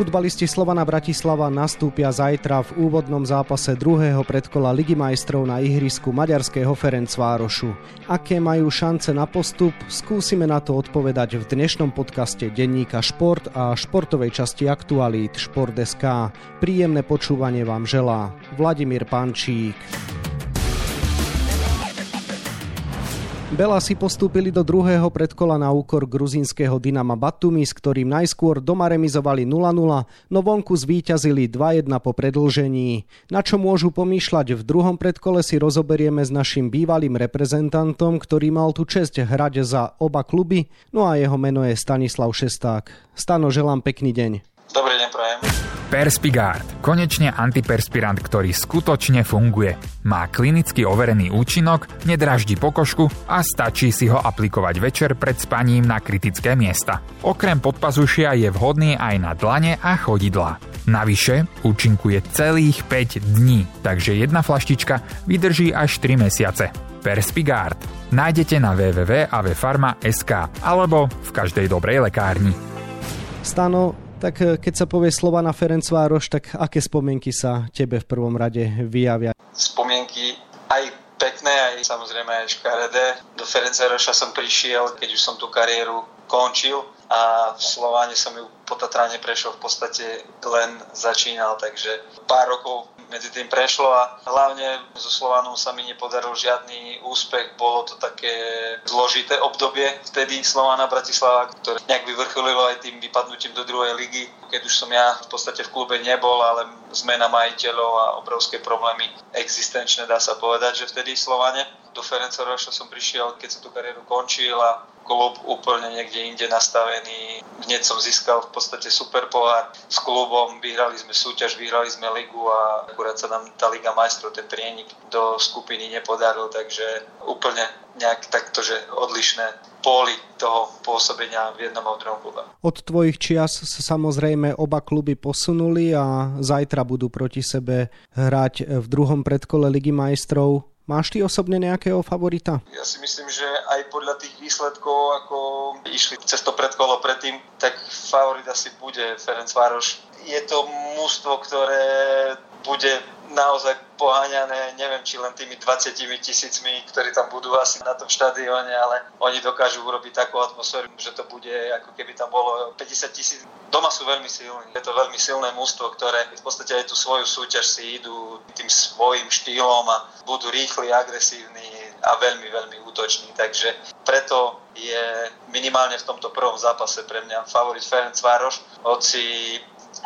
Futbalisti Slovana Bratislava nastúpia zajtra v úvodnom zápase druhého predkola Ligy majstrov na ihrisku maďarského Ferencvárošu. Aké majú šance na postup, skúsime na to odpovedať v dnešnom podcaste denníka Šport a športovej časti aktualít Šport.sk. Príjemné počúvanie vám želá Vladimír Pančík. Bela si postúpili do druhého predkola na úkor gruzínskeho Dynama Batumi, s ktorým najskôr doma remizovali 0-0, no vonku zvíťazili 2-1 po predlžení. Na čo môžu pomýšľať v druhom predkole si rozoberieme s našim bývalým reprezentantom, ktorý mal tu čest hrať za oba kluby, no a jeho meno je Stanislav Šesták. Stano, želám pekný deň. Dobrý deň, prajem. Perspigard. Konečne antiperspirant, ktorý skutočne funguje. Má klinicky overený účinok, nedraždí pokožku a stačí si ho aplikovať večer pred spaním na kritické miesta. Okrem podpazušia je vhodný aj na dlane a chodidlá. Navyše účinkuje celých 5 dní, takže jedna flaštička vydrží až 3 mesiace. Perspigard. Nájdete na www.avfarma.sk alebo v každej dobrej lekárni. Stano, tak e, keď sa povie slova na Ferencvároš, tak aké spomienky sa tebe v prvom rade vyjavia? Spomienky aj pekné, aj samozrejme aj škaredé. Do Ferencvároša som prišiel, keď už som tú kariéru končil a v Slováne som ju po Tatrane prešiel v podstate len začínal, takže pár rokov medzi tým prešlo a hlavne so Slovanom sa mi nepodaril žiadny úspech. Bolo to také zložité obdobie vtedy Slovana Bratislava, ktoré nejak vyvrcholilo aj tým vypadnutím do druhej ligy, keď už som ja v podstate v klube nebol, ale zmena majiteľov a obrovské problémy existenčné, dá sa povedať, že vtedy Slovane do Ferencvaroša som prišiel, keď som tú kariéru končil a klub úplne niekde inde nastavený. Hneď som získal v podstate super pohár s klubom, vyhrali sme súťaž, vyhrali sme ligu a akurát sa nám tá Liga majstrov, ten prienik do skupiny nepodaril, takže úplne nejak takto, že odlišné póly toho pôsobenia v jednom a druhom klube. Od tvojich čias sa samozrejme oba kluby posunuli a zajtra budú proti sebe hrať v druhom predkole Ligy majstrov. Máš ty osobne nejakého favorita? Ja si myslím, že aj podľa tých výsledkov, ako išli cez to predkolo predtým, tak favorit asi bude Ferenc Vároš. Je to mústvo, ktoré bude naozaj poháňané, neviem, či len tými 20 tisícmi, ktorí tam budú asi na tom štadióne, ale oni dokážu urobiť takú atmosféru, že to bude ako keby tam bolo 50 tisíc. Doma sú veľmi silní. Je to veľmi silné mústvo, ktoré v podstate aj tú svoju súťaž si idú tým svojim štýlom a budú rýchli, agresívni a veľmi, veľmi útoční. Takže preto je minimálne v tomto prvom zápase pre mňa favorit Ferenc Vároš, hoci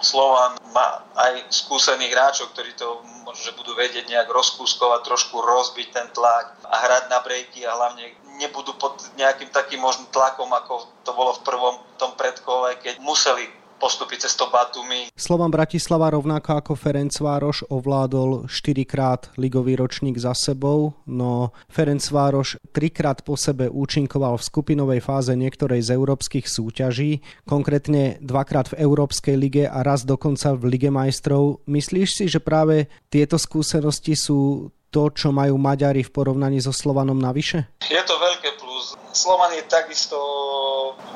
Slovan má aj skúsených hráčov, ktorí to možno, že budú vedieť nejak rozkúskovať, trošku rozbiť ten tlak a hrať na brejky a hlavne nebudú pod nejakým takým možným tlakom, ako to bolo v prvom tom predkole, keď museli postupy cez to Batumi. Slovan Bratislava rovnako ako Ferencvároš ovládol 4 krát ligový ročník za sebou, no Ferencvároš trikrát po sebe účinkoval v skupinovej fáze niektorej z európskych súťaží, konkrétne dvakrát v Európskej lige a raz dokonca v Lige majstrov. Myslíš si, že práve tieto skúsenosti sú to, čo majú Maďari v porovnaní so Slovanom navyše? Je to veľké plus. Slovan je takisto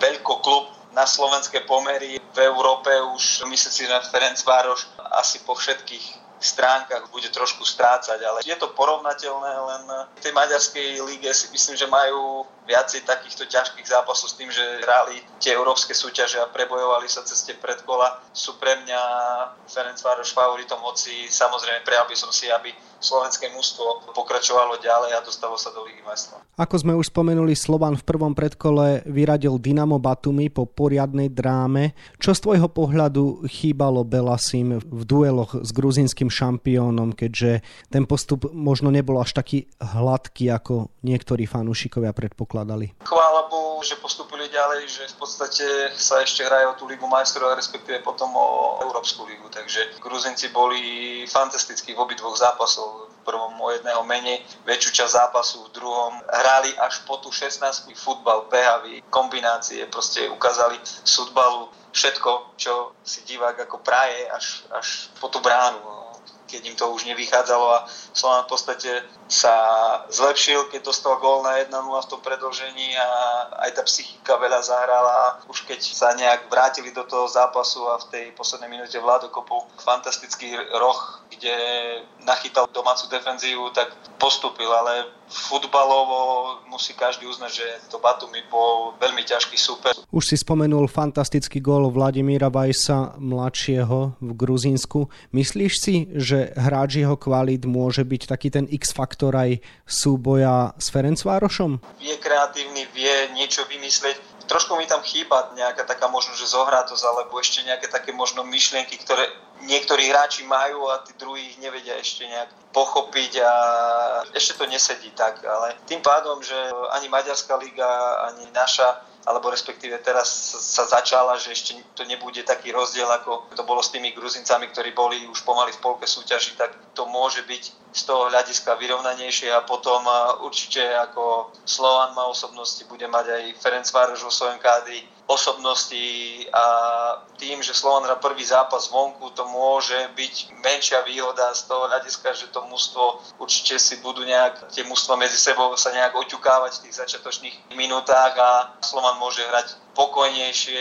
veľký klub, na slovenské pomery v Európe už myslím si, že Ferenc Vároš asi po všetkých stránkach bude trošku strácať, ale je to porovnateľné, len v tej maďarskej líge si myslím, že majú viacej takýchto ťažkých zápasov s tým, že hrali tie európske súťaže a prebojovali sa cez tie predkola, sú pre mňa Ferenc Vároš favoritom, hoci samozrejme prijal by som si, aby slovenské mužstvo pokračovalo ďalej a dostalo sa do Ligy majstrov. Ako sme už spomenuli, Slovan v prvom predkole vyradil Dynamo Batumi po poriadnej dráme. Čo z tvojho pohľadu chýbalo Belasim v dueloch s gruzínskym šampiónom, keďže ten postup možno nebol až taký hladký, ako niektorí fanúšikovia predpokladali? Chvála Bohu, že postupili ďalej, že v podstate sa ešte hrajú o tú Ligu majstrov, respektíve potom o Európsku ligu. Takže Gruzinci boli fantastickí v obidvoch zápasov. Prvom o jedného menej, väčšiu časť zápasu, v druhom hrali až po tú 16 futbal, behavy, kombinácie, proste ukázali futbalu všetko, čo si divák ako praje až, až po tú bránu. keď im to už nevychádzalo a Slovan v podstate sa zlepšil, keď dostal gól na 1-0 v tom predlžení a aj tá psychika veľa zahrala už keď sa nejak vrátili do toho zápasu a v tej poslednej minúte Vlado kopol fantastický roh, kde nachytal domácu defenzívu, tak postupil, ale futbalovo musí každý uznať, že to Batumi bol veľmi ťažký super. Už si spomenul fantastický gól Vladimíra Vajsa mladšieho v Gruzínsku. Myslíš si, že hráč jeho kvalit môže byť taký ten X-faktor aj súboja s Ferencvárošom? Je kreatívny, vie niečo vymyslieť trošku mi tam chýba nejaká taká možno, že zohratosť, alebo ešte nejaké také možno myšlienky, ktoré niektorí hráči majú a tí druhí ich nevedia ešte nejak pochopiť a ešte to nesedí tak, ale tým pádom, že ani Maďarská liga, ani naša alebo respektíve teraz sa začala, že ešte to nebude taký rozdiel, ako to bolo s tými Gruzincami, ktorí boli už pomaly v polke súťaži, tak to môže byť z toho hľadiska vyrovnanejšie a potom určite ako Slovan má osobnosti, bude mať aj Ferenc Vároš vo svojom kádri osobnosti a tým, že Slovan hrá prvý zápas vonku, to môže byť menšia výhoda z toho hľadiska, že to mužstvo určite si budú nejak, tie mužstva medzi sebou sa nejak oťukávať v tých začiatočných minútach a Slovan môže hrať pokojnejšie,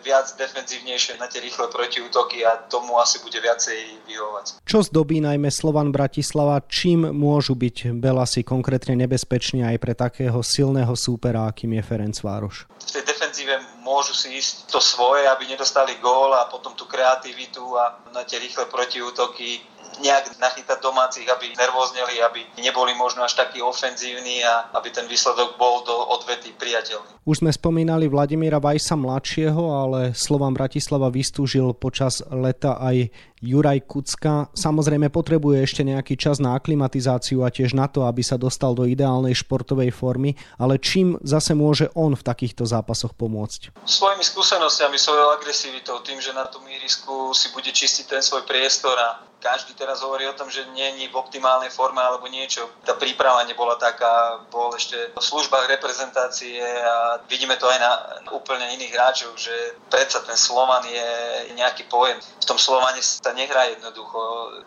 viac defenzívnejšie na tie rýchle protiútoky a tomu asi bude viacej vyhovať. Čo zdobí najmä Slovan Bratislava, čím môžu byť Belasi konkrétne nebezpeční aj pre takého silného súpera, akým je Ferenc Vároš? V tej defenzíve môžu si ísť to svoje, aby nedostali gól a potom tú kreativitu a na tie rýchle protiútoky nejak nachytať domácich, aby nervózneli, aby neboli možno až takí ofenzívni a aby ten výsledok bol do odvety priateľný. Už sme spomínali Vladimíra Vajsa mladšieho, ale Slovan Bratislava vystúžil počas leta aj Juraj Kucka. Samozrejme potrebuje ešte nejaký čas na aklimatizáciu a tiež na to, aby sa dostal do ideálnej športovej formy, ale čím zase môže on v takýchto zápasoch pomôcť? Svojimi skúsenostiami, svojou agresivitou, tým, že na tom ihrisku si bude čistiť ten svoj priestor a každý teraz hovorí o tom, že není v optimálnej forme alebo niečo. Tá príprava nebola taká, bol ešte v službách reprezentácie a vidíme to aj na úplne iných hráčov, že predsa ten Slovan je nejaký pojem. V tom Slovane sa nehrá jednoducho.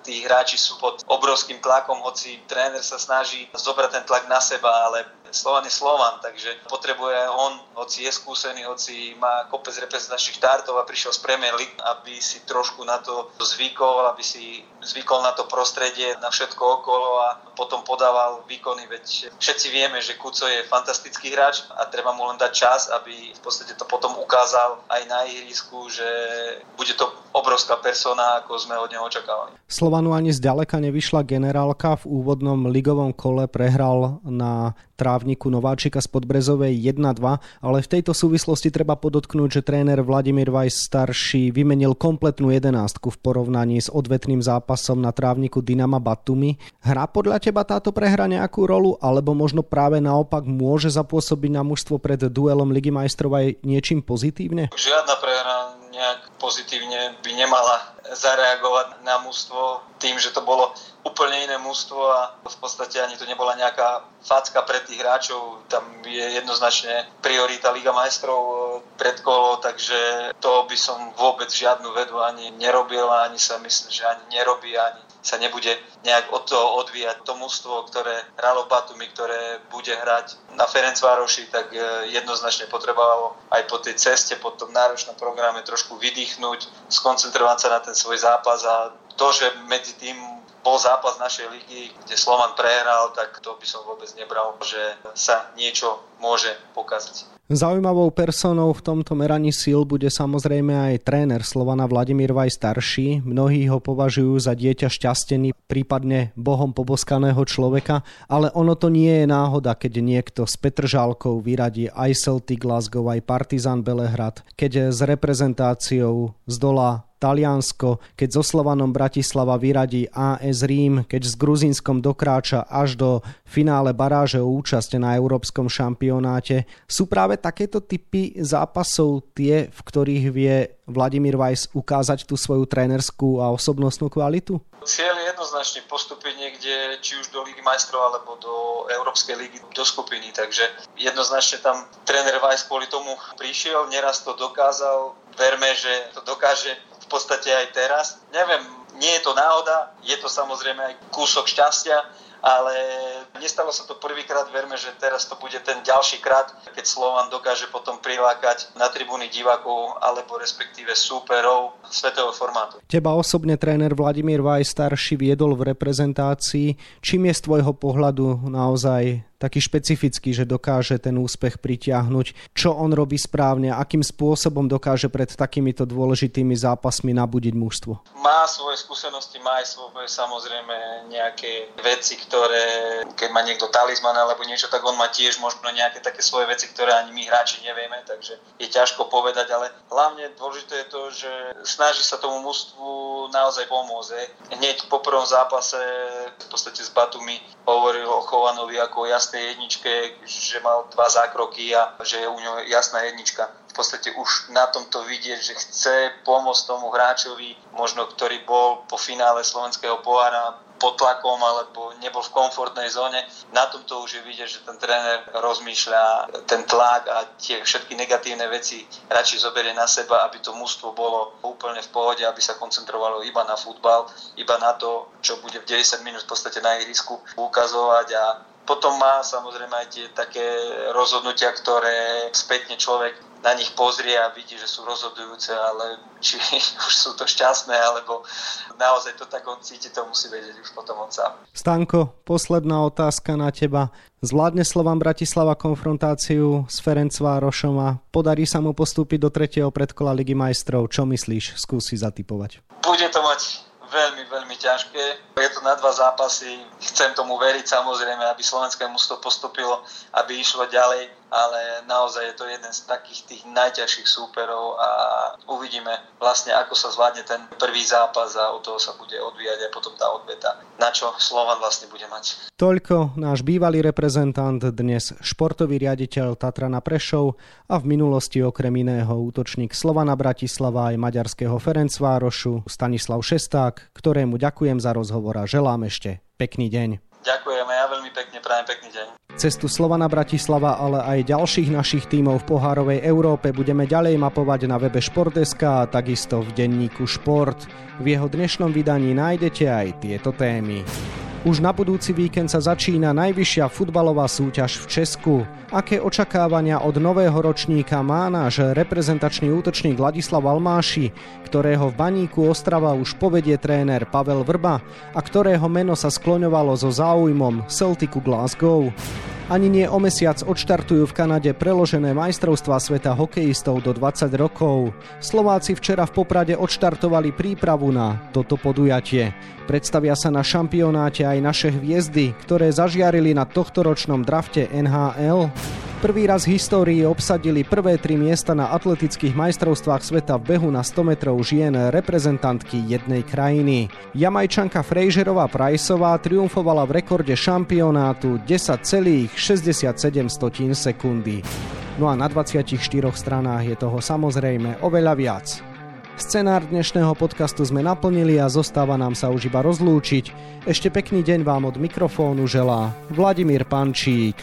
Tí hráči sú pod obrovským tlakom, hoci tréner sa snaží zobrať ten tlak na seba, ale Slovan je Slovan, takže potrebuje on, hoci je skúsený, hoci má kopec reprezentačných štártov a prišiel z Premier League, aby si trošku na to zvykol, aby si zvykol na to prostredie, na všetko okolo a potom podával výkony, veď všetci vieme, že Kuco je fantastický hráč a treba mu len dať čas, aby v podstate to potom ukázal aj na ihrisku, že bude to obrovská persona, ako sme od neho očakávali. Slovanu ani zďaleka nevyšla generálka. V úvodnom ligovom kole prehral na trávniku Nováčika z Podbrezovej 1-2, ale v tejto súvislosti treba podotknúť, že tréner Vladimír Vajs starší vymenil kompletnú jedenástku v porovnaní s odvetným zápasom na trávniku Dynama Batumi. Hrá podľa teba táto prehra nejakú rolu, alebo možno práve naopak môže zapôsobiť na mužstvo pred duelom Ligy majstrov aj niečím pozitívne? Žiadna prehra nejak pozitívne by nemala zareagovať na mužstvo tým, že to bolo úplne iné mužstvo a v podstate ani to nebola nejaká facka pre tých hráčov. Tam je jednoznačne priorita Liga majstrov e, pred kolo, takže to by som vôbec žiadnu vedu ani nerobil ani sa myslím, že ani nerobí, ani sa nebude nejak od toho odvíjať. To mužstvo, ktoré hralo Batumi, ktoré bude hrať na Ferencvároši, tak e, jednoznačne potrebovalo aj po tej ceste, po tom náročnom programe trošku vydýchnuť, skoncentrovať sa na ten svoj zápas a to, že medzi tým bol zápas našej ligy, kde Slovan prehral, tak to by som vôbec nebral, že sa niečo môže pokaziť. Zaujímavou personou v tomto meraní síl bude samozrejme aj tréner Slovana Vladimír Vaj starší. Mnohí ho považujú za dieťa šťastený, prípadne bohom poboskaného človeka, ale ono to nie je náhoda, keď niekto s Petržálkou vyradí aj Celtic Glasgow, aj Partizan Belehrad, keď s reprezentáciou zdolá Taliansko, keď so Slovanom Bratislava vyradí AS Rím, keď s Gruzínskom dokráča až do finále baráže o účasť na európskom šampionáte. Sú práve takéto typy zápasov tie, v ktorých vie Vladimír Weiss ukázať tú svoju trénerskú a osobnostnú kvalitu? Cieľ je jednoznačne postúpiť niekde, či už do Ligy majstrov alebo do Európskej ligy, do skupiny. Takže jednoznačne tam tréner Weiss kvôli tomu prišiel, neraz to dokázal. Verme, že to dokáže v podstate aj teraz. Neviem, nie je to náhoda, je to samozrejme aj kúsok šťastia, ale nestalo sa to prvýkrát, verme, že teraz to bude ten ďalší krát, keď Slovan dokáže potom prilákať na tribúny divákov alebo respektíve súperov svetového formátu. Teba osobne tréner Vladimír Vaj starší viedol v reprezentácii. Čím je z tvojho pohľadu naozaj taký špecifický, že dokáže ten úspech pritiahnuť, čo on robí správne, akým spôsobom dokáže pred takýmito dôležitými zápasmi nabudiť mužstvo. Má svoje skúsenosti, má aj svoje samozrejme nejaké veci, ktoré, keď má niekto talizman alebo niečo, tak on má tiež možno nejaké také svoje veci, ktoré ani my hráči nevieme, takže je ťažko povedať, ale hlavne dôležité je to, že snaží sa tomu mužstvu naozaj pomôcť. Hneď po prvom zápase v podstate s Batumi hovoril o Chovanovi ako jasný tej jedničke, že mal dva zákroky a že je u ňo jasná jednička. V podstate už na tomto vidieť, že chce pomôcť tomu hráčovi, možno ktorý bol po finále slovenského pohára pod tlakom alebo nebol v komfortnej zóne. Na tomto už je vidieť, že ten tréner rozmýšľa ten tlak a tie všetky negatívne veci radšej zoberie na seba, aby to mužstvo bolo úplne v pohode, aby sa koncentrovalo iba na futbal, iba na to, čo bude v 90 minút v podstate na ihrisku ukazovať a potom má samozrejme aj tie také rozhodnutia, ktoré spätne človek na nich pozrie a vidí, že sú rozhodujúce, ale či už sú to šťastné, alebo naozaj to tak on cíti, to musí vedieť už potom on sám. Stanko, posledná otázka na teba. Zvládne Slovan Bratislava konfrontáciu s Ferencvárošom a podarí sa mu postúpiť do tretieho predkola Ligy majstrov. Čo myslíš? Skúsi zatypovať. Bude to mať veľmi, veľmi ťažké. Je to na dva zápasy. Chcem tomu veriť samozrejme, aby slovenské mužstvo postupilo, aby išlo ďalej ale naozaj je to jeden z takých tých najťažších súperov a uvidíme vlastne, ako sa zvládne ten prvý zápas a od toho sa bude odvíjať aj potom tá odveta, na čo Slovan vlastne bude mať. Toľko náš bývalý reprezentant, dnes športový riaditeľ Tatrana Prešov a v minulosti okrem iného útočník Slovana Bratislava aj maďarského Ferencvárošu Stanislav Šesták, ktorému ďakujem za rozhovor a želám ešte pekný deň. Ďakujeme, ja veľmi pekne prajem pekný deň. Cestu Slovana Bratislava, ale aj ďalších našich tímov v pohárovej Európe budeme ďalej mapovať na webe Športeska a takisto v denníku Šport. V jeho dnešnom vydaní nájdete aj tieto témy. Už na budúci víkend sa začína najvyššia futbalová súťaž v Česku. Aké očakávania od nového ročníka má náš reprezentačný útočník Ladislav Almáši, ktorého v baníku Ostrava už povedie tréner Pavel Vrba a ktorého meno sa skloňovalo so záujmom Celticu Glasgow. Ani nie o mesiac odštartujú v Kanade preložené majstrovstvá sveta hokejistov do 20 rokov. Slováci včera v Poprade odštartovali prípravu na toto podujatie. Predstavia sa na šampionáte aj naše hviezdy, ktoré zažiarili na tohtoročnom drafte NHL. Prvý raz v histórii obsadili prvé tri miesta na atletických majstrovstvách sveta v behu na 100 metrov žien reprezentantky jednej krajiny. Jamajčanka Frejžerová Prajsová triumfovala v rekorde šampionátu 10,67 sekundy. No a na 24 stranách je toho samozrejme oveľa viac. Scenár dnešného podcastu sme naplnili a zostáva nám sa už iba rozlúčiť. Ešte pekný deň vám od mikrofónu želá Vladimír Pančík.